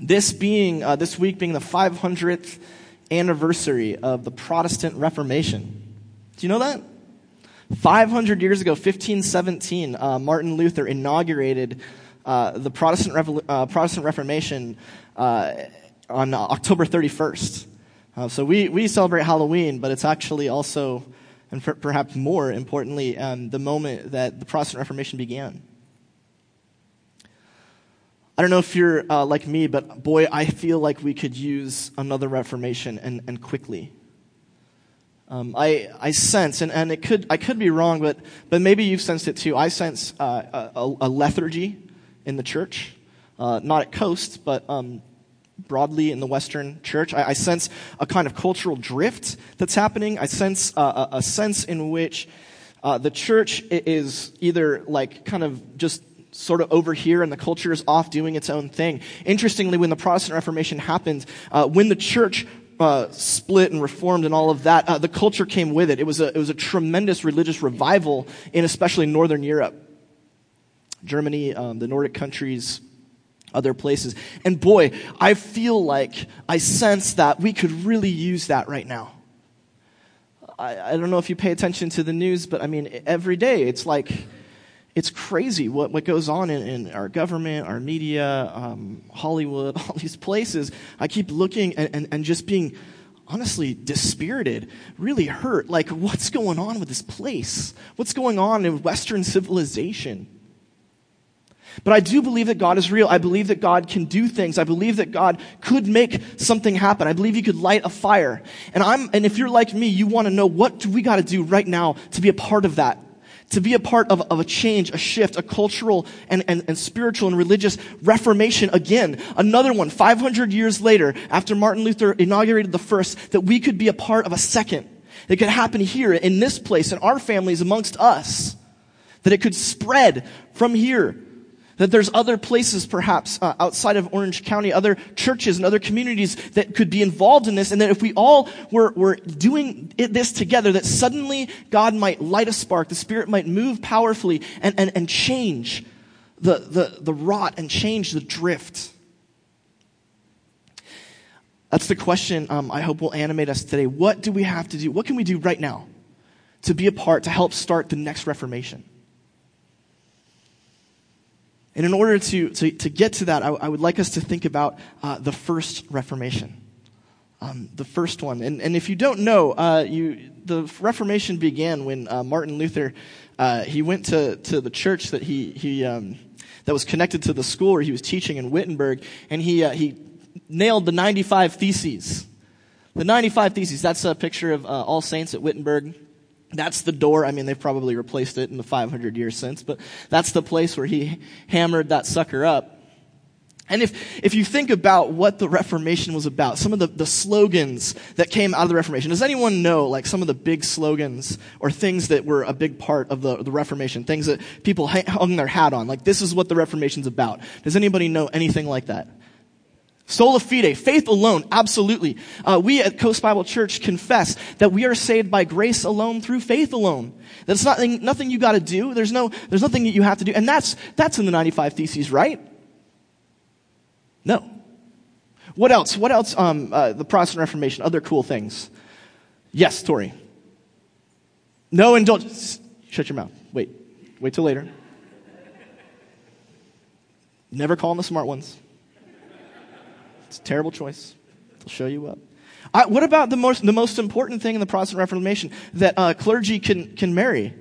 This being, uh, this week being the 500th anniversary of the Protestant Reformation. Do you know that? 500 years ago, 1517, uh, Martin Luther inaugurated uh, the Protestant, Revol- uh, Protestant Reformation uh, on October 31st. Uh, so we, we celebrate Halloween, but it's actually also, and perhaps more importantly, um, the moment that the Protestant Reformation began. I don't know if you're uh, like me, but boy, I feel like we could use another Reformation and, and quickly. Um, I, I sense, and, and it could, I could be wrong, but, but maybe you've sensed it too. I sense uh, a, a, lethargy in the church, uh, not at Coast, but um, broadly in the Western church. I, I, sense a kind of cultural drift that's happening. I sense uh, a, a, sense in which uh, the church is either like kind of just sort of over here and the culture is off doing its own thing. Interestingly, when the Protestant Reformation happened, uh, when the church uh, split and reformed and all of that, uh, the culture came with it. It was, a, it was a tremendous religious revival in especially Northern Europe. Germany, um, the Nordic countries, other places. And boy, I feel like I sense that we could really use that right now. I, I don't know if you pay attention to the news, but I mean, every day it's like, it's crazy what, what goes on in, in our government, our media, um, Hollywood, all these places. I keep looking and, and, and just being honestly dispirited, really hurt. Like, what's going on with this place? What's going on in Western civilization? But I do believe that God is real. I believe that God can do things. I believe that God could make something happen. I believe He could light a fire. And I'm, and if you're like me, you want to know what do we got to do right now to be a part of that? To be a part of, of a change, a shift, a cultural and, and, and spiritual and religious reformation again. Another one, 500 years later, after Martin Luther inaugurated the first, that we could be a part of a second. It could happen here in this place, in our families, amongst us. That it could spread from here that there's other places, perhaps, uh, outside of Orange County, other churches and other communities that could be involved in this, and that if we all were, were doing it, this together, that suddenly God might light a spark, the Spirit might move powerfully and, and, and change the, the, the rot and change the drift. That's the question um, I hope will animate us today. What do we have to do? What can we do right now to be a part, to help start the next Reformation? And in order to, to, to get to that, I, I, would like us to think about uh, the first Reformation. Um, the first one. And, and if you don't know, uh, you, the Reformation began when uh, Martin Luther, uh, he went to, to the church that he, he um, that was connected to the school where he was teaching in Wittenberg, and he, uh, he nailed the 95 Theses. The 95 Theses, that's a picture of uh, All Saints at Wittenberg. That's the door. I mean, they've probably replaced it in the 500 years since, but that's the place where he hammered that sucker up. And if, if you think about what the Reformation was about, some of the, the slogans that came out of the Reformation, does anyone know like some of the big slogans or things that were a big part of the, the Reformation, things that people hung their hat on? Like, this is what the Reformation's about. Does anybody know anything like that? Sola fide, faith alone, absolutely. Uh, we at Coast Bible Church confess that we are saved by grace alone through faith alone. That's nothing, nothing you gotta do. There's no, there's nothing that you have to do. And that's, that's in the 95 Theses, right? No. What else? What else, um, uh, the Protestant Reformation, other cool things? Yes, Tori. No indulgence. Shut your mouth. Wait. Wait till later. Never call them the smart ones. It's a terrible choice. They'll show you up. I, what about the most, the most important thing in the Protestant Reformation that uh, clergy can, can marry?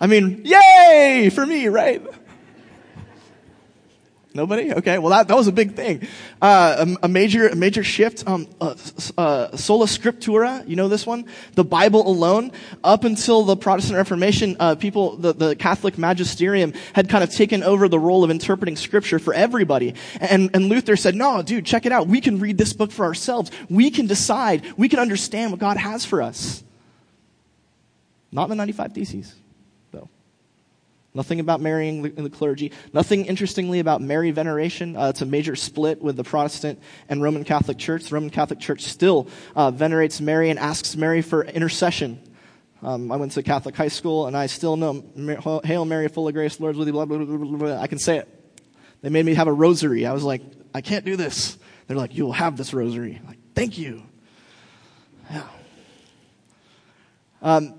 I mean, yay for me, right? Nobody? Okay. Well, that, that was a big thing. Uh, a, a, major, a major shift. Um, uh, uh, sola scriptura. You know this one? The Bible alone. Up until the Protestant Reformation, uh, people, the, the Catholic magisterium had kind of taken over the role of interpreting scripture for everybody. And, and Luther said, no, dude, check it out. We can read this book for ourselves. We can decide. We can understand what God has for us. Not the 95 Theses. Nothing about marrying the, clergy. Nothing, interestingly, about Mary veneration. Uh, it's a major split with the Protestant and Roman Catholic Church. The Roman Catholic Church still uh, venerates Mary and asks Mary for intercession. Um, I went to Catholic high school, and I still know Hail Mary, full of grace, Lord's with you, blah, blah, blah, blah, blah. I can say it. They made me have a rosary. I was like I can't do this. They're like, you'll have this rosary. I'm like, thank you. Yeah. Um,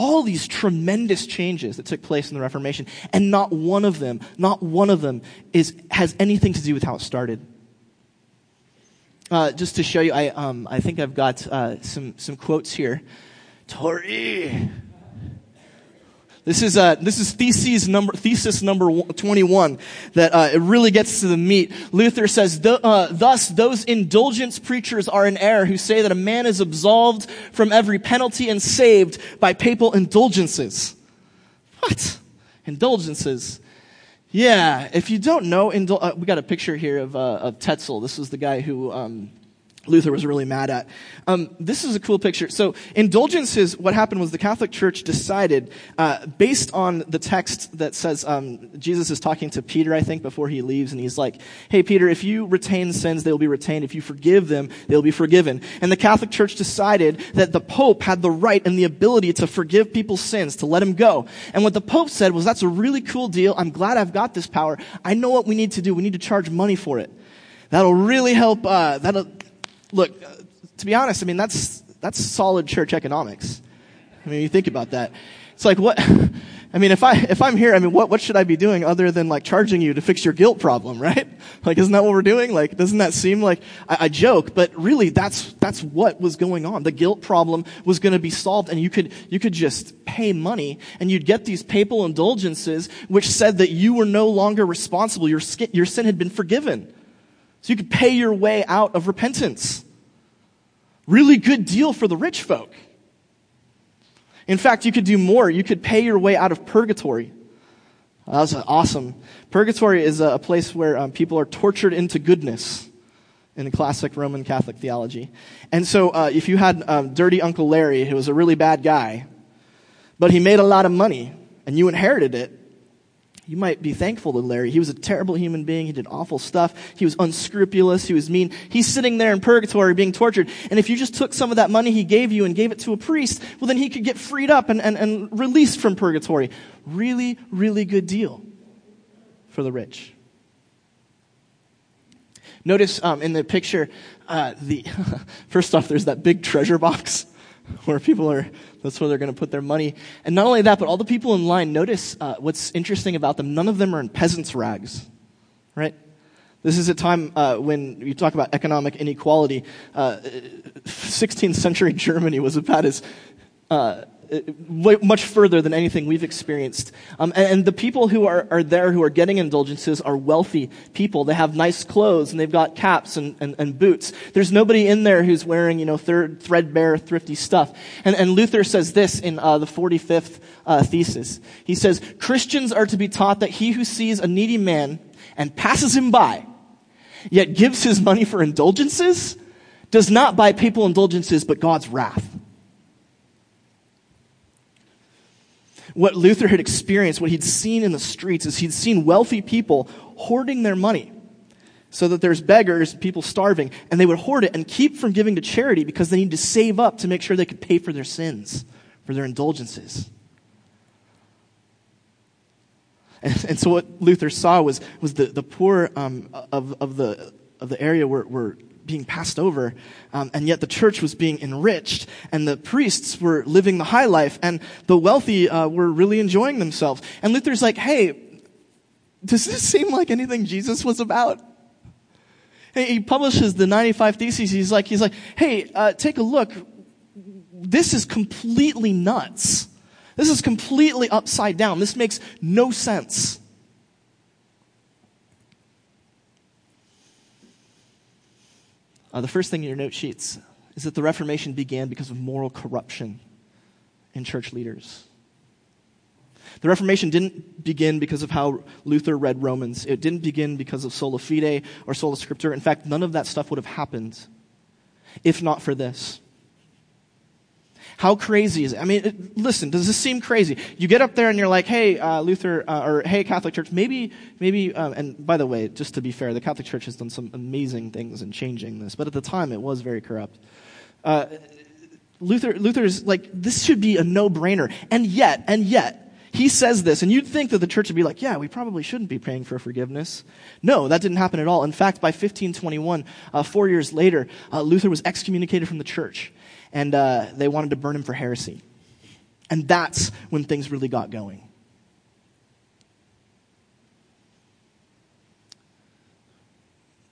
all these tremendous changes that took place in the Reformation, and not one of them, not one of them is, has anything to do with how it started. Uh, just to show you, I, um, I think I've got uh, some, some quotes here. Tori, this is, uh, this is thesis number, thesis number 21 that uh, it really gets to the meat. Luther says, uh, thus those indulgence preachers are in error who say that a man is absolved from every penalty and saved by papal indulgences. What? Indulgences. Yeah, if you don't know, indul- uh, we got a picture here of, uh, of Tetzel. This was the guy who um, Luther was really mad at. Um, this is a cool picture. So, indulgences, what happened was the Catholic Church decided, uh, based on the text that says um, Jesus is talking to Peter, I think, before he leaves, and he's like, Hey, Peter, if you retain sins, they will be retained. If you forgive them, they will be forgiven. And the Catholic Church decided that the Pope had the right and the ability to forgive people's sins, to let them go. And what the Pope said was, That's a really cool deal. I'm glad I've got this power. I know what we need to do. We need to charge money for it. That'll really help, uh, that'll, look, uh, to be honest, I mean, that's, that's solid church economics. I mean, you think about that. It's like, what, I mean, if I, if I'm here, I mean, what, what should I be doing other than like charging you to fix your guilt problem, right? Like, isn't that what we're doing? Like, doesn't that seem like, I, I joke, but really that's, that's what was going on. The guilt problem was going to be solved and you could, you could just pay money and you'd get these papal indulgences which said that you were no longer responsible. Your, your sin had been forgiven. So you could pay your way out of repentance. Really good deal for the rich folk. In fact, you could do more. You could pay your way out of purgatory. That was awesome. Purgatory is a place where um, people are tortured into goodness in the classic Roman Catholic theology. And so, uh, if you had um, dirty Uncle Larry, who was a really bad guy, but he made a lot of money, and you inherited it, you might be thankful to Larry. He was a terrible human being. He did awful stuff. He was unscrupulous. He was mean. He's sitting there in purgatory being tortured. And if you just took some of that money he gave you and gave it to a priest, well, then he could get freed up and, and, and released from purgatory. Really, really good deal for the rich. Notice um, in the picture, uh, the first off, there's that big treasure box where people are that's where they're going to put their money. And not only that, but all the people in line, notice uh, what's interesting about them. None of them are in peasants' rags, right? This is a time uh, when you talk about economic inequality. Uh, 16th century Germany was about as uh, much further than anything we've experienced. Um, and, and, the people who are, are there who are getting indulgences are wealthy people. They have nice clothes and they've got caps and, and, and boots. There's nobody in there who's wearing, you know, third, threadbare, thrifty stuff. And, and Luther says this in uh, the 45th uh, thesis. He says, Christians are to be taught that he who sees a needy man and passes him by, yet gives his money for indulgences, does not buy papal indulgences, but God's wrath. What Luther had experienced, what he'd seen in the streets, is he'd seen wealthy people hoarding their money so that there's beggars, people starving, and they would hoard it and keep from giving to charity because they need to save up to make sure they could pay for their sins, for their indulgences. And, and so what Luther saw was, was the, the poor um, of, of, the, of the area were, were being passed over, um, and yet the church was being enriched, and the priests were living the high life, and the wealthy uh, were really enjoying themselves. And Luther's like, hey, does this seem like anything Jesus was about? He publishes the 95 Theses. He's like, he's like, hey, uh, take a look. This is completely nuts. This is completely upside down. This makes no sense. Uh, the first thing in your note sheets is that the Reformation began because of moral corruption in church leaders. The Reformation didn't begin because of how Luther read Romans. It didn't begin because of sola fide or sola scriptura. In fact, none of that stuff would have happened if not for this. How crazy is it? I mean, it, listen, does this seem crazy? You get up there and you're like, hey, uh, Luther, uh, or hey, Catholic Church, maybe, maybe, um, and by the way, just to be fair, the Catholic Church has done some amazing things in changing this, but at the time it was very corrupt. Uh, Luther, Luther's like, this should be a no brainer. And yet, and yet, He says this, and you'd think that the church would be like, yeah, we probably shouldn't be praying for forgiveness. No, that didn't happen at all. In fact, by 1521, uh, four years later, uh, Luther was excommunicated from the church, and uh, they wanted to burn him for heresy. And that's when things really got going.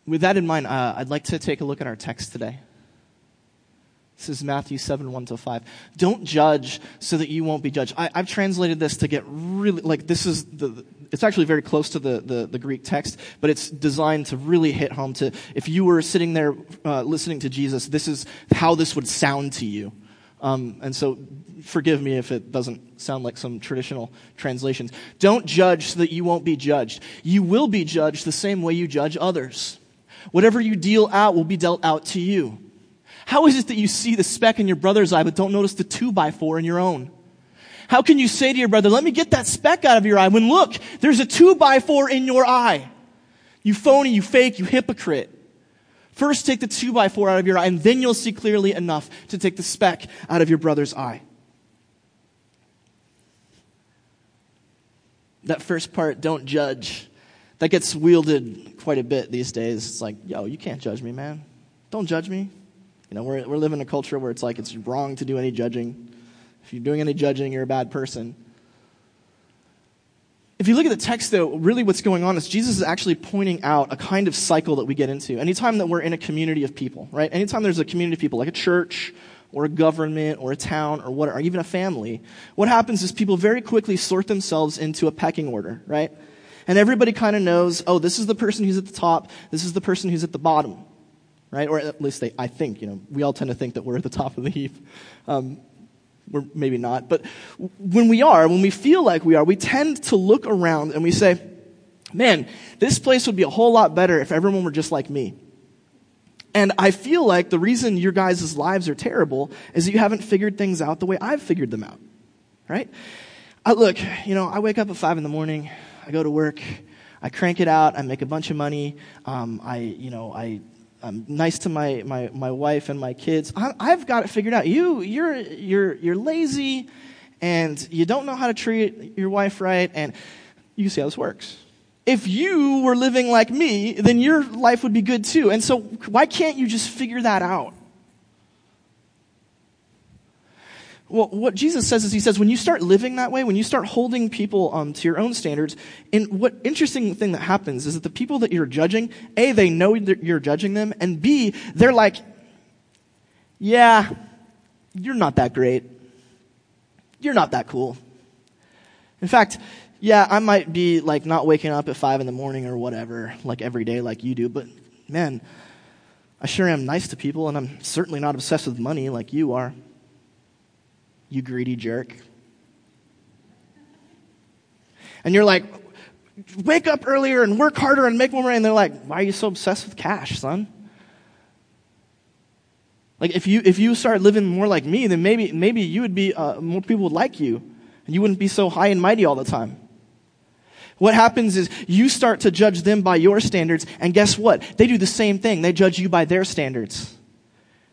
With that in mind, uh, I'd like to take a look at our text today. This is Matthew 7, 1 to 5. Don't judge so that you won't be judged. I, have translated this to get really, like, this is the, it's actually very close to the, the, the, Greek text, but it's designed to really hit home to, if you were sitting there uh, listening to Jesus, this is how this would sound to you. Um, and so, forgive me if it doesn't sound like some traditional translations. Don't judge so that you won't be judged. You will be judged the same way you judge others. Whatever you deal out will be dealt out to you. How is it that you see the speck in your brother's eye but don't notice the two by four in your own? How can you say to your brother, let me get that speck out of your eye when look, there's a two by four in your eye? You phony, you fake, you hypocrite. First take the two by four out of your eye and then you'll see clearly enough to take the speck out of your brother's eye. That first part, don't judge that gets wielded quite a bit these days. It's like, yo, you can't judge me, man. Don't judge me. You know, we're, we're living in a culture where it's like it's wrong to do any judging. If you're doing any judging, you're a bad person. If you look at the text, though, really what's going on is Jesus is actually pointing out a kind of cycle that we get into. Anytime that we're in a community of people, right? Anytime there's a community of people, like a church or a government or a town or what, or even a family, what happens is people very quickly sort themselves into a pecking order, right? and everybody kind of knows, oh, this is the person who's at the top, this is the person who's at the bottom, right? Or at least they, I think, you know, we all tend to think that we're at the top of the heap. Um, we're maybe not, but when we are, when we feel like we are, we tend to look around and we say, man, this place would be a whole lot better if everyone were just like me. And I feel like the reason your guys' lives are terrible is that you haven't figured things out the way I've figured them out, right? I, look, you know, I wake up at five in the morning. I go to work, I crank it out, I make a bunch of money, um, I, you know, I, I'm nice to my, my, my wife and my kids. I, I've got it figured out. You, you're, you're, you're lazy and you don't know how to treat your wife right, and you see how this works. If you were living like me, then your life would be good too. And so, why can't you just figure that out? Well, what Jesus says is, He says, when you start living that way, when you start holding people um, to your own standards, and what interesting thing that happens is that the people that you're judging, A, they know that you're judging them, and B, they're like, yeah, you're not that great. You're not that cool. In fact, yeah, I might be like not waking up at five in the morning or whatever, like every day like you do, but man, I sure am nice to people, and I'm certainly not obsessed with money like you are you greedy jerk. And you're like, wake up earlier and work harder and make more money. And they're like, why are you so obsessed with cash, son? Like if you if you start living more like me, then maybe maybe you would be uh, more people would like you, and you wouldn't be so high and mighty all the time. What happens is you start to judge them by your standards, and guess what? They do the same thing. They judge you by their standards.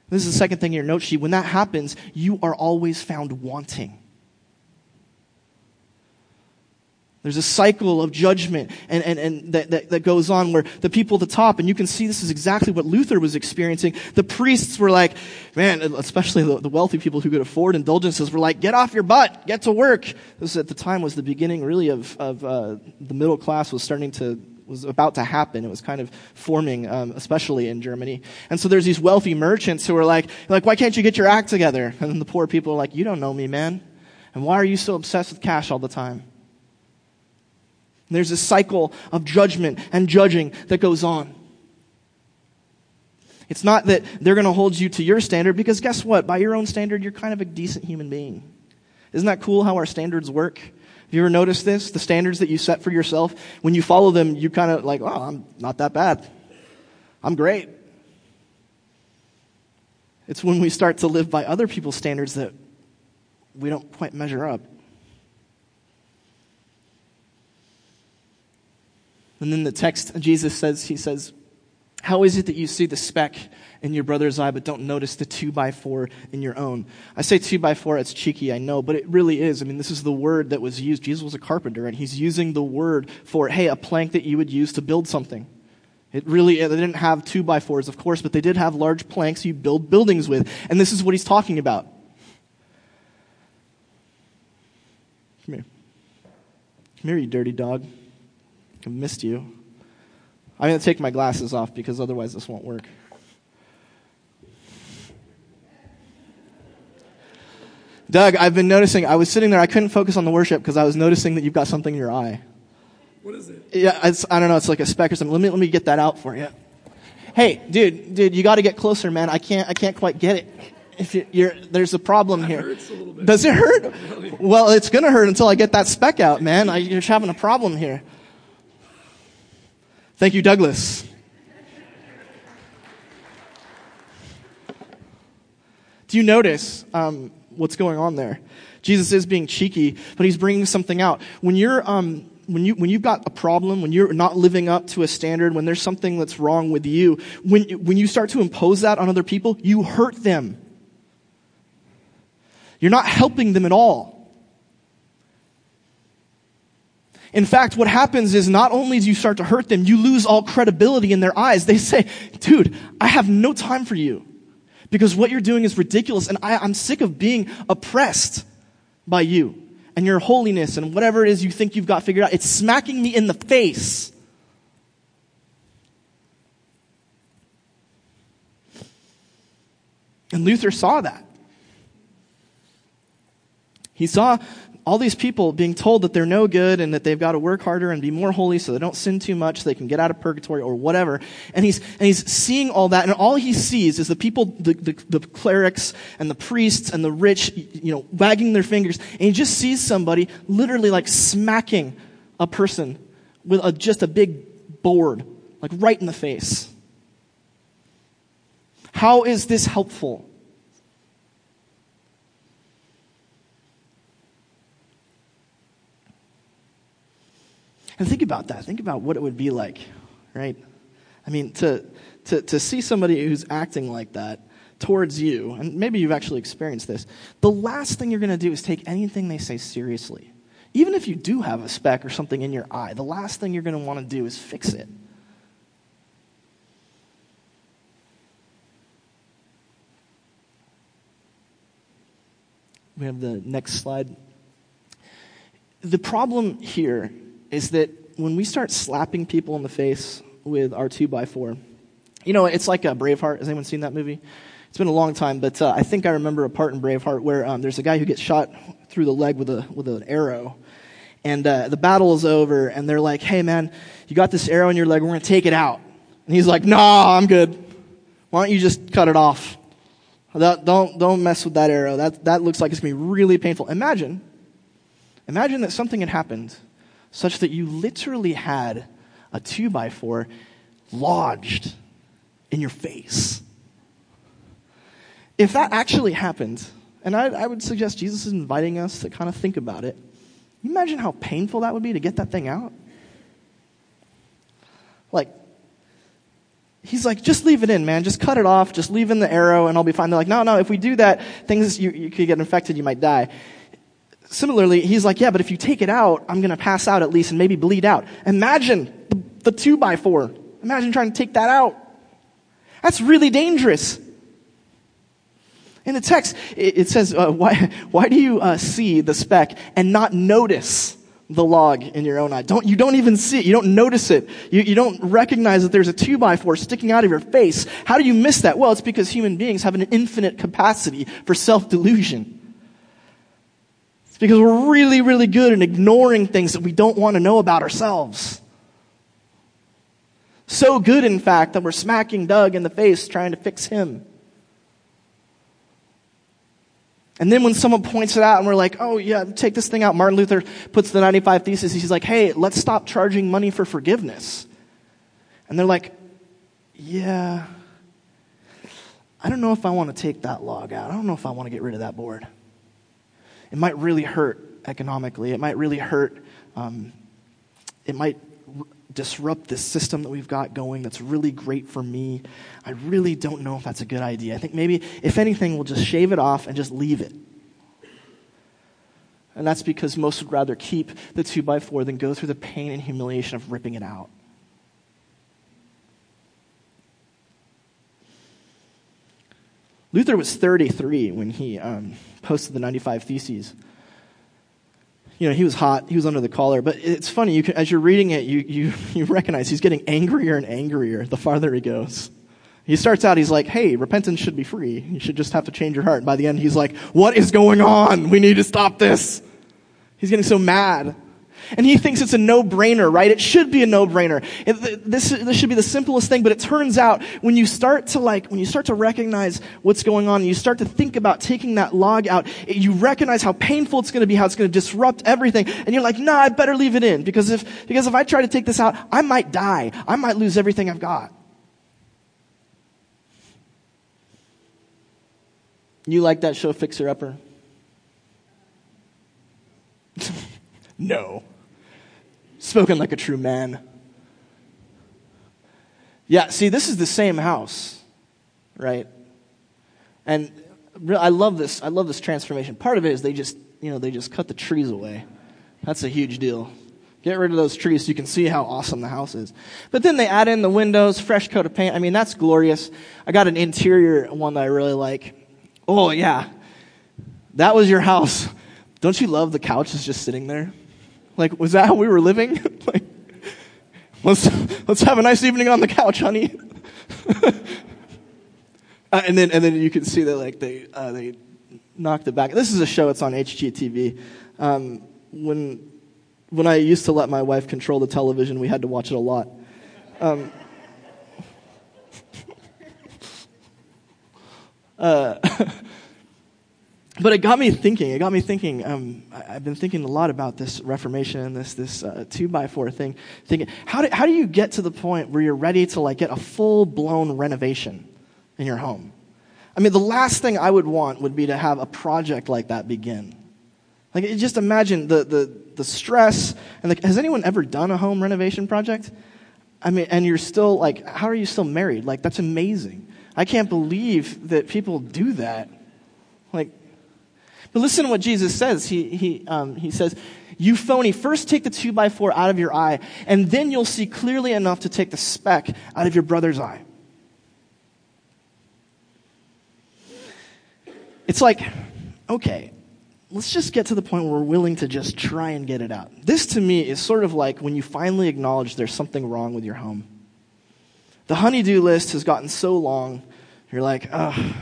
This is the second thing in your note sheet. When that happens, you are always found wanting. There's a cycle of judgment and, and, and that, that, that, goes on where the people at the top, and you can see this is exactly what Luther was experiencing. The priests were like, man, especially the, the wealthy people who could afford indulgences were like, get off your butt, get to work. This at the time was the beginning really of, of uh, the middle class was starting to was about to happen. It was kind of forming, um, especially in Germany. And so there's these wealthy merchants who are like, like, why can't you get your act together? And the poor people are like, you don't know me, man. And why are you so obsessed with cash all the time? And there's a cycle of judgment and judging that goes on. It's not that they're going to hold you to your standard because guess what? By your own standard, you're kind of a decent human being. Isn't that cool how our standards work? Have you ever noticed this? The standards that you set for yourself, when you follow them, you kind of like, oh, I'm not that bad. I'm great. It's when we start to live by other people's standards that we don't quite measure up. And then the text, Jesus says, He says, How is it that you see the speck in your brother's eye but don't notice the two by four in your own? I say two by four, it's cheeky, I know, but it really is. I mean, this is the word that was used. Jesus was a carpenter, and he's using the word for, hey, a plank that you would use to build something. It really, they didn't have two by fours, of course, but they did have large planks you build buildings with. And this is what he's talking about. Come here. Come here, you dirty dog. I missed you. I'm going to take my glasses off because otherwise this won't work. Doug, I've been noticing, I was sitting there, I couldn't focus on the worship because I was noticing that you've got something in your eye. What is it? Yeah, it's, I don't know, it's like a speck or something. Let me, let me get that out for you. Hey, dude, dude, you got to get closer, man. I can't, I can't quite get it. If you, are there's a problem That here. hurts a little bit. Does it hurt? Well, it's gonna hurt until I get that speck out, man. I, you're having a problem here. Thank you, Douglas. Do you notice um, what's going on there? Jesus is being cheeky, but he's bringing something out. When you're um, when you when you've got a problem, when you're not living up to a standard, when there's something that's wrong with you, when when you start to impose that on other people, you hurt them. You're not helping them at all. In fact, what happens is not only do you start to hurt them, you lose all credibility in their eyes. They say, dude, I have no time for you because what you're doing is ridiculous and I, I'm sick of being oppressed by you and your holiness and whatever it is you think you've got figured out. It's smacking me in the face. And Luther saw that. He saw all these people being told that they're no good and that they've got to work harder and be more holy so they don't sin too much so they can get out of purgatory or whatever. And he's, and he's seeing all that and all he sees is the people, the, the, the clerics and the priests and the rich, you know, wagging their fingers. And he just sees somebody literally like smacking a person with a, just a big board, like right in the face. How is this helpful? And think about that. Think about what it would be like, right? I mean, to, to, to see somebody who's acting like that towards you, and maybe you've actually experienced this, the last thing you're going to do is take anything they say seriously. Even if you do have a speck or something in your eye, the last thing you're going to want to do is fix it. We have the next slide. The problem here is that when we start slapping people in the face with our 2 by 4 you know, it's like a Braveheart. Has anyone seen that movie? It's been a long time, but uh, I think I remember a part in Braveheart where um, there's a guy who gets shot through the leg with, a, with an arrow. And uh, the battle is over, and they're like, hey, man, you got this arrow in your leg. We're going to take it out. And he's like, nah, I'm good. Why don't you just cut it off? Don't, don't mess with that arrow. That, that looks like it's going to be really painful. Imagine, imagine that something had happened such that you literally had a two by four lodged in your face. If that actually happened, and I, I, would suggest Jesus is inviting us to kind of think about it, imagine how painful that would be to get that thing out? Like, he's like, just leave it in, man. Just cut it off. Just leave in the arrow and I'll be fine. They're like, no, no, if we do that, things, you, you could get infected, you might die. Similarly, he's like, yeah, but if you take it out, I'm going to pass out at least and maybe bleed out. Imagine the, the two by four. Imagine trying to take that out. That's really dangerous. In the text, it, says, uh, why, why do you uh, see the speck and not notice the log in your own eye? Don't, you don't even see it. You don't notice it. You, you don't recognize that there's a two by four sticking out of your face. How do you miss that? Well, it's because human beings have an infinite capacity for self-delusion. It's because we're really, really good at ignoring things that we don't want to know about ourselves. So good, in fact, that we're smacking Doug in the face trying to fix him. And then when someone points it out and we're like, oh yeah, take this thing out, Martin Luther puts the 95 Thesis, he's like, hey, let's stop charging money for forgiveness. And they're like, yeah, I don't know if I want to take that log out. I don't know if I want to get rid of that board. It might really hurt economically. It might really hurt. Um, it might disrupt this system that we've got going that's really great for me. I really don't know if that's a good idea. I think maybe, if anything, we'll just shave it off and just leave it. And that's because most would rather keep the 2x4 than go through the pain and humiliation of ripping it out. Luther was 33 when he um, posted the 95 Theses. You know, he was hot, he was under the collar, but it's funny, you can, as you're reading it, you, you, you recognize he's getting angrier and angrier the farther he goes. He starts out, he's like, hey, repentance should be free. You should just have to change your heart. And by the end, he's like, what is going on? We need to stop this. He's getting so mad. And he thinks it's a no-brainer, right? It should be a no-brainer. It, this, this should be the simplest thing, but it turns out when you start to like, when you start to recognize what's going on and you start to think about taking that log out, it, you recognize how painful it's going to be, how it's going to disrupt everything. And you're like, nah, I better leave it in because if, because if I try to take this out, I might die. I might lose everything I've got. You like that show Fixer Upper? no spoken like a true man. Yeah, see, this is the same house, right? And I love this. I love this transformation. Part of it is they just, you know, they just cut the trees away. That's a huge deal. Get rid of those trees so you can see how awesome the house is. But then they add in the windows, fresh coat of paint. I mean, that's glorious. I got an interior one that I really like. Oh, yeah. That was your house. Don't you love the couch is just sitting there? Like, was that how we were living? like, let's, let's have a nice evening on the couch, honey. uh, and then, and then you can see that, like, they, uh, they knocked it back. This is a show, it's on HGTV. Um, when, when I used to let my wife control the television, we had to watch it a lot. Um, uh, but it got me thinking. It got me thinking. Um, I, have been thinking a lot about this Reformation and this this uh, two by four thing. Thinking, how do how do you get to the point where you're ready to like get a full blown renovation in your home? I mean, the last thing I would want would be to have a project like that begin. Like, just imagine the the the stress and like. has anyone ever done a home renovation project? I mean, and you're still like, how are you still married? Like, that's amazing. I can't believe that people do that. But listen to what Jesus says. He, he, um, he says, You phony, first take the two by four out of your eye, and then you'll see clearly enough to take the speck out of your brother's eye. It's like, okay, let's just get to the point where we're willing to just try and get it out. This to me is sort of like when you finally acknowledge there's something wrong with your home. The honeydew list has gotten so long, you're like, oh,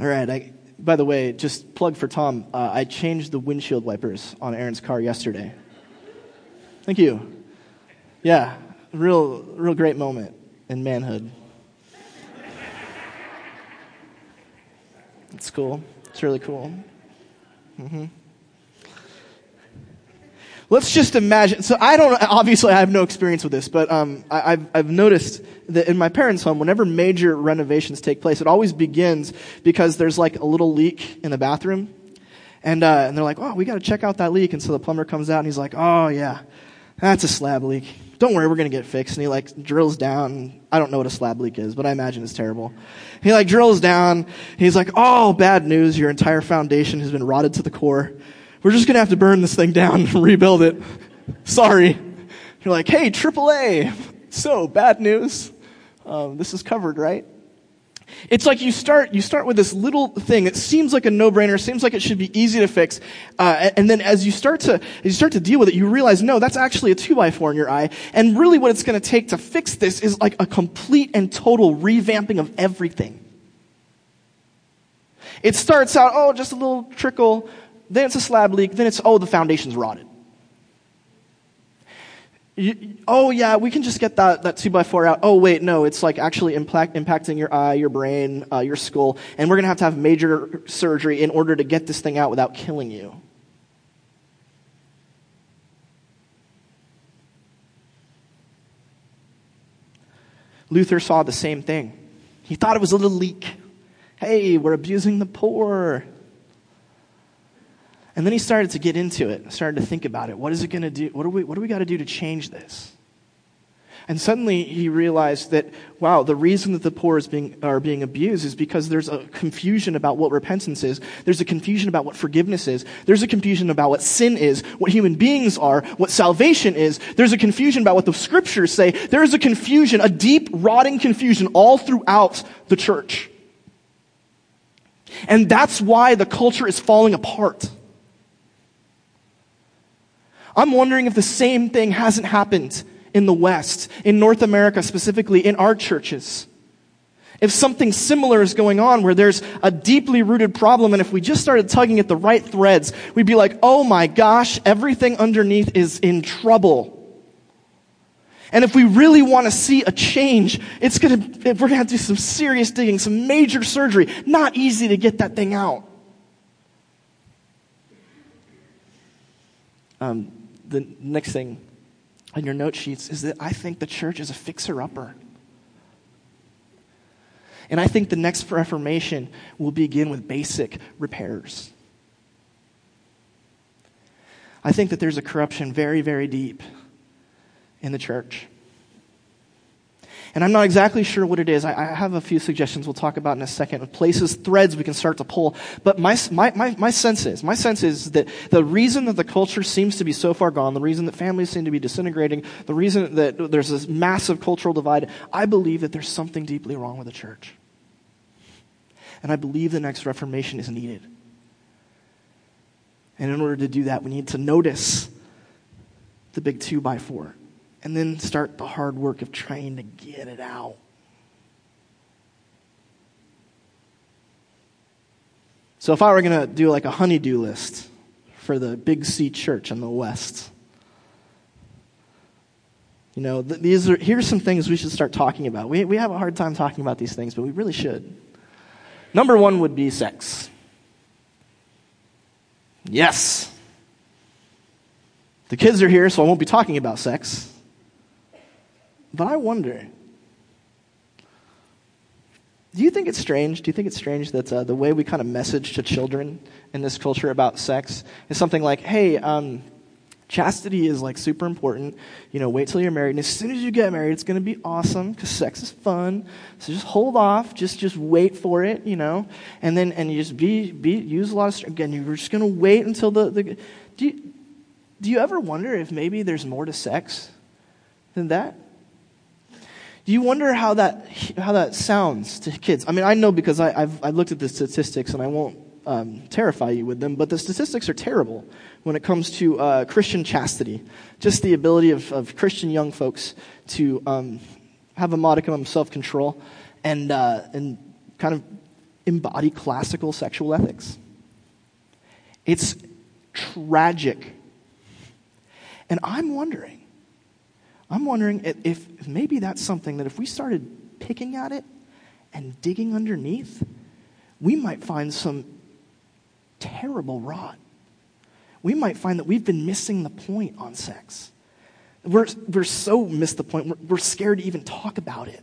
all right, I, by the way, just plug for Tom. Uh, I changed the windshield wipers on Aaron's car yesterday. Thank you. Yeah, real, real great moment in manhood. It's cool. It's really cool. Mm-hmm. Let's just imagine. So I don't. Obviously, I have no experience with this, but um, I, have I've noticed that in my parents' home, whenever major renovations take place, it always begins because there's like a little leak in the bathroom, and uh, and they're like, "Oh, we got to check out that leak." And so the plumber comes out and he's like, "Oh yeah, that's a slab leak. Don't worry, we're gonna get fixed." And he like drills down. I don't know what a slab leak is, but I imagine it's terrible. He like drills down. He's like, "Oh, bad news! Your entire foundation has been rotted to the core." We're just going to have to burn this thing down and rebuild it. Sorry. You're like, hey, AAA. So, bad news. Um, this is covered, right? It's like you start, you start with this little thing that seems like a no-brainer, seems like it should be easy to fix, uh, and then as you start to, as you start to deal with it, you realize, no, that's actually a two by four in your eye, and really what it's going to take to fix this is like a complete and total revamping of everything. It starts out, oh, just a little trickle then it's a slab leak, then it's, oh, the foundation's rotted. You, oh yeah, we can just get that, that two by four out. Oh wait, no, it's like actually impact, impacting your eye, your brain, uh, your skull, and we're gonna have to have major surgery in order to get this thing out without killing you. Luther saw the same thing. He thought it was a little leak. Hey, we're abusing the poor. And then he started to get into it, started to think about it. What is it going to do? What do we, what do we got to do to change this? And suddenly he realized that, wow, the reason that the poor is being, are being abused is because there's a confusion about what repentance is. There's a confusion about what forgiveness is. There's a confusion about what sin is, what human beings are, what salvation is. There's a confusion about what the scriptures say. There is a confusion, a deep, rotting confusion all throughout the church. And that's why the culture is falling apart. I'm wondering if the same thing hasn't happened in the West, in North America specifically, in our churches. If something similar is going on where there's a deeply rooted problem, and if we just started tugging at the right threads, we'd be like, oh my gosh, everything underneath is in trouble. And if we really want to see a change, it's gonna, we're gonna have to do some serious digging, some major surgery. Not easy to get that thing out. Um, the next thing on your note sheets is that I think the church is a fixer upper. And I think the next Reformation will begin with basic repairs. I think that there's a corruption very, very deep in the church. And I'm not exactly sure what it is. I, I, have a few suggestions we'll talk about in a second of places, threads we can start to pull. But my, my, my, my sense is, my sense is that the reason that the culture seems to be so far gone, the reason that families seem to be disintegrating, the reason that there's this massive cultural divide, I believe that there's something deeply wrong with the church. And I believe the next Reformation is needed. And in order to do that, we need to notice the big two by four and then start the hard work of trying to get it out. So, if I were going to do like a honeydew list for the Big C church in the West, you know, th- these are, here's some things we should start talking about. We, we have a hard time talking about these things, but we really should. Number one would be sex. Yes. The kids are here, so I won't be talking about sex. But I wonder do you think it's strange? Do you think it's strange that uh, the way we kind of message to children in this culture about sex is something like, hey, um, chastity is like super important. You know, wait till you're married. And as soon as you get married, it's going to be awesome because sex is fun. So just hold off. Just, just wait for it, you know. And then, and you just be, be, use a lot of, again, you're just going to wait until the, the, do you, do you ever wonder if maybe there's more to sex than that? Do you wonder how that, how that sounds to kids? I mean, I know because I, have I've looked at the statistics and I won't um, terrify you with them, but the statistics are terrible when it comes to uh, Christian chastity. Just the ability of, of Christian young folks to um, have a modicum of self control and, uh, and kind of embody classical sexual ethics. It's tragic. And I'm wondering I'm wondering if, maybe that's something that if we started picking at it and digging underneath, we might find some terrible rot. We might find that we've been missing the point on sex. We're, we're so missed the point, we're, we're scared to even talk about it.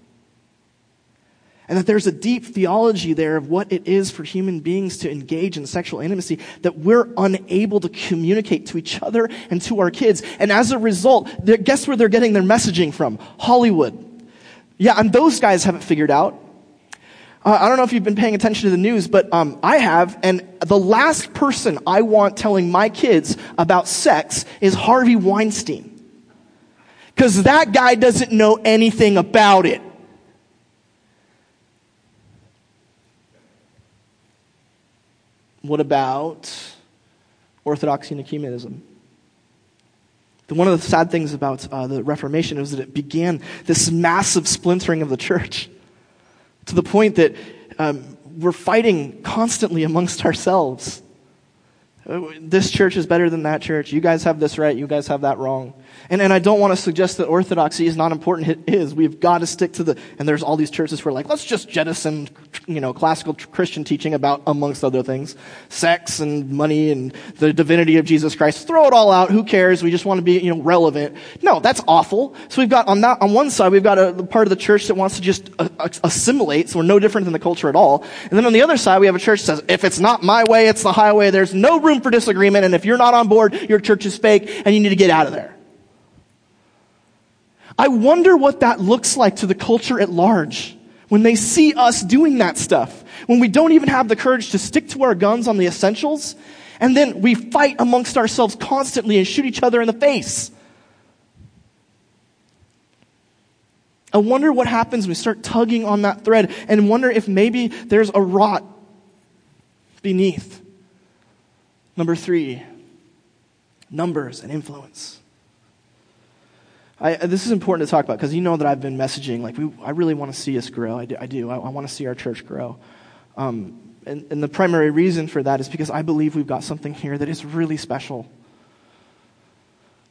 And that there's a deep theology there of what it is for human beings to engage in sexual intimacy that we're unable to communicate to each other and to our kids. And as a result, guess where they're getting their messaging from? Hollywood. Yeah, and those guys haven't figured out. Uh, I don't know if you've been paying attention to the news, but um, I have, and the last person I want telling my kids about sex is Harvey Weinstein. Because that guy doesn't know anything about it. What about orthodoxy and ecumenism? One of the sad things about uh, the Reformation is that it began this massive splintering of the church to the point that um, we're fighting constantly amongst ourselves. This church is better than that church. You guys have this right. You guys have that wrong. And, and I don't want to suggest that orthodoxy is not important. It is. We've got to stick to the, and there's all these churches who are like, let's just jettison, you know, classical Christian teaching about, amongst other things, sex and money and the divinity of Jesus Christ. Throw it all out. Who cares? We just want to be, you know, relevant. No, that's awful. So we've got, on that, on one side, we've got a, part of the church that wants to just uh, assimilate, so we're no different than the culture at all. And then on the other side, we have a church that says, if it's not my way, it's the highway. There's no room for disagreement. And if you're not on board, your church is fake and you need to get out of there. I wonder what that looks like to the culture at large when they see us doing that stuff, when we don't even have the courage to stick to our guns on the essentials, and then we fight amongst ourselves constantly and shoot each other in the face. I wonder what happens when we start tugging on that thread and wonder if maybe there's a rot beneath. Number three, numbers and influence. I, this is important to talk about because you know that I've been messaging like we, I really want to see us grow. I do. I, do. I, I want to see our church grow. Um, and, and the primary reason for that is because I believe we've got something here that is really special.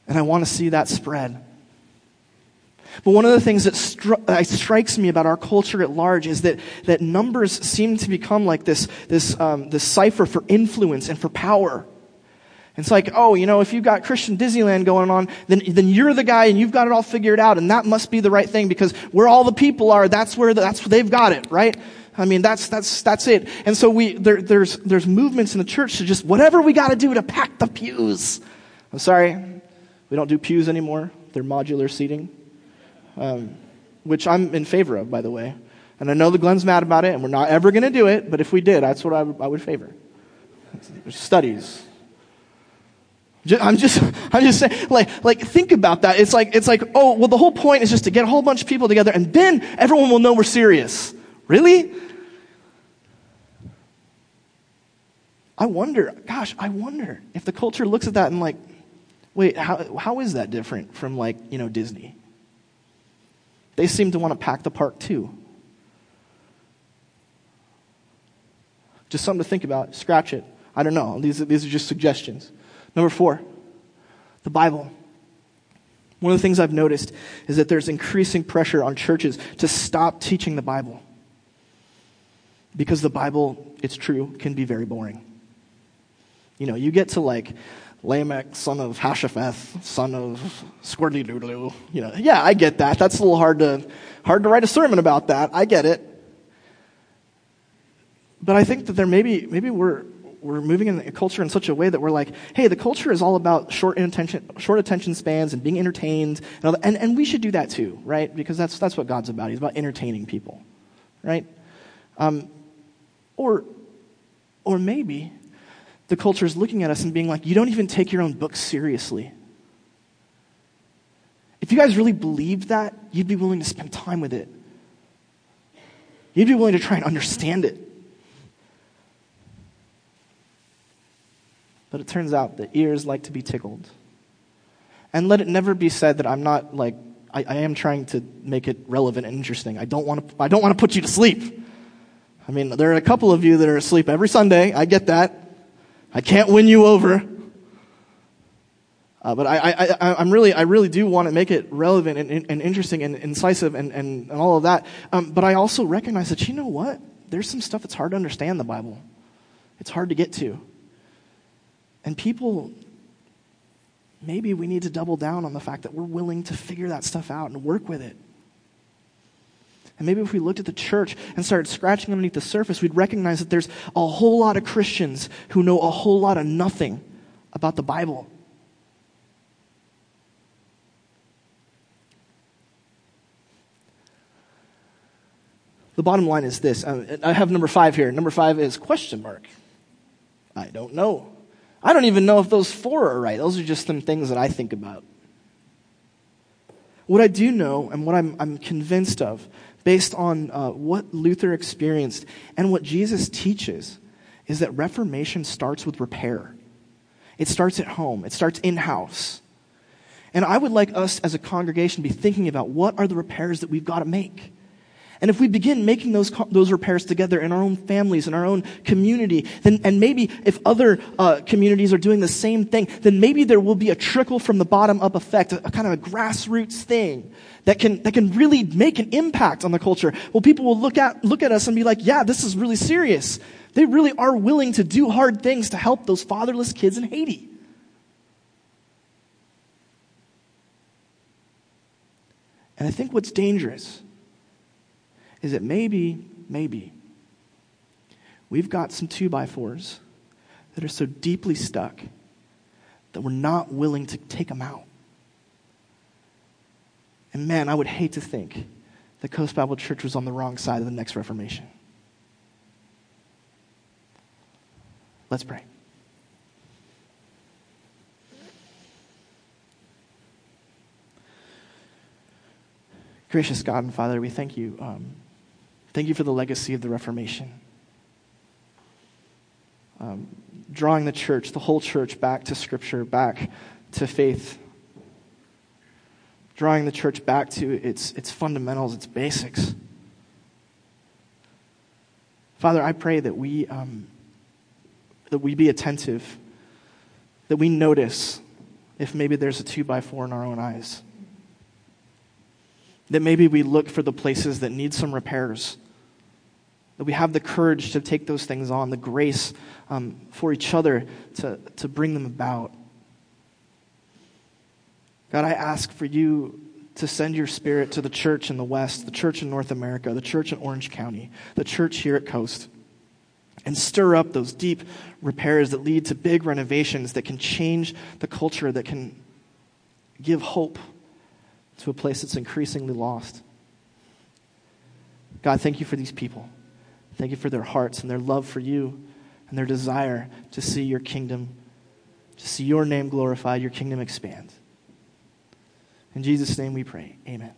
And I want to see that spread. But one of the things that stri- uh, strikes me about our culture at large is that, that numbers seem to become like this, this, um, this cipher for influence and for power. It's like, oh, you know, if you've got Christian Disneyland going on, then, then you're the guy and you've got it all figured out and that must be the right thing because where all the people are, that's where, the, that's where they've got it, right? I mean, that's, that's, that's it. And so we, there, there's, there's movements in the church to just whatever we gotta do to pack the pews. I'm sorry, we don't do pews anymore. They're modular seating, um, which I'm in favor of, by the way. And I know the Glenn's mad about it and we're not ever gonna do it, but if we did, that's what I would, I would favor. Studies, I'm just, I'm just saying, like, like, think about that. It's like, it's like, oh, well, the whole point is just to get a whole bunch of people together and then everyone will know we're serious. Really? I wonder, gosh, I wonder if the culture looks at that and like, wait, how, how is that different from like, you know, Disney? They seem to want to pack the park too. Just something to think about. Scratch it. I don't know. These, these are just suggestions. Number four, the Bible. One of the things I've noticed is that there's increasing pressure on churches to stop teaching the Bible. Because the Bible, it's true, can be very boring. You know, you get to like Lamech, son of Hashaphath, son of Squirtly Doodloo. You know, yeah, I get that. That's a little hard to hard to write a sermon about that. I get it. But I think that there maybe maybe we're we're moving in a culture in such a way that we're like, hey, the culture is all about short attention, short attention spans and being entertained, and, and, and we should do that too, right? Because that's, that's what God's about. He's about entertaining people, right? Um, or, or maybe the culture is looking at us and being like, you don't even take your own book seriously. If you guys really believed that, you'd be willing to spend time with it. You'd be willing to try and understand it. But it turns out that ears like to be tickled. And let it never be said that I'm not like, I, I am trying to make it relevant and interesting. I don't want to, I don't want to put you to sleep. I mean, there are a couple of you that are asleep every Sunday. I get that. I can't win you over. Uh, but I, I, I, am really, I really do want to make it relevant and, and interesting and incisive and, and, and all of that. Um, but I also recognize that, you know what? There's some stuff that's hard to understand the Bible. It's hard to get to. And people, maybe we need to double down on the fact that we're willing to figure that stuff out and work with it. And maybe if we looked at the church and started scratching underneath the surface, we'd recognize that there's a whole lot of Christians who know a whole lot of nothing about the Bible. The bottom line is this. Uh, I have number five here. Number five is question mark. I don't know. I don't even know if those four are right. Those are just some things that I think about. What I do know and what I'm, I'm convinced of, based on uh, what Luther experienced and what Jesus teaches, is that Reformation starts with repair. It starts at home, it starts in house. And I would like us as a congregation to be thinking about what are the repairs that we've got to make. And if we begin making those, those repairs together in our own families, in our own community, then, and maybe if other uh, communities are doing the same thing, then maybe there will be a trickle from the bottom up effect, a, a kind of a grassroots thing that can, that can really make an impact on the culture. Well, people will look at, look at us and be like, yeah, this is really serious. They really are willing to do hard things to help those fatherless kids in Haiti. And I think what's dangerous is that maybe, maybe, we've got some two by fours that are so deeply stuck that we're not willing to take them out. And man, I would hate to think that Coast Bible Church was on the wrong side of the next Reformation. Let's pray. Gracious God and Father, we thank you. Um, thank you for the legacy of the Reformation. Um, drawing the church, the whole church, back to Scripture, back to faith. Drawing the church back to its, its fundamentals, its basics. Father, I pray that we, um, that we be attentive, that we notice if maybe there's a two by four in our own eyes that maybe we look for the places that need some repairs. That we have the courage to take those things on, the grace um, for each other to, to bring them about. God, I ask for you to send your spirit to the church in the West, the church in North America, the church in Orange County, the church here at Coast, and stir up those deep repairs that lead to big renovations that can change the culture, that can give hope to a place that's increasingly lost. God, thank you for these people. Thank you for their hearts and their love for you and their desire to see your kingdom, to see your name glorified, your kingdom expand. In Jesus' name we pray. Amen.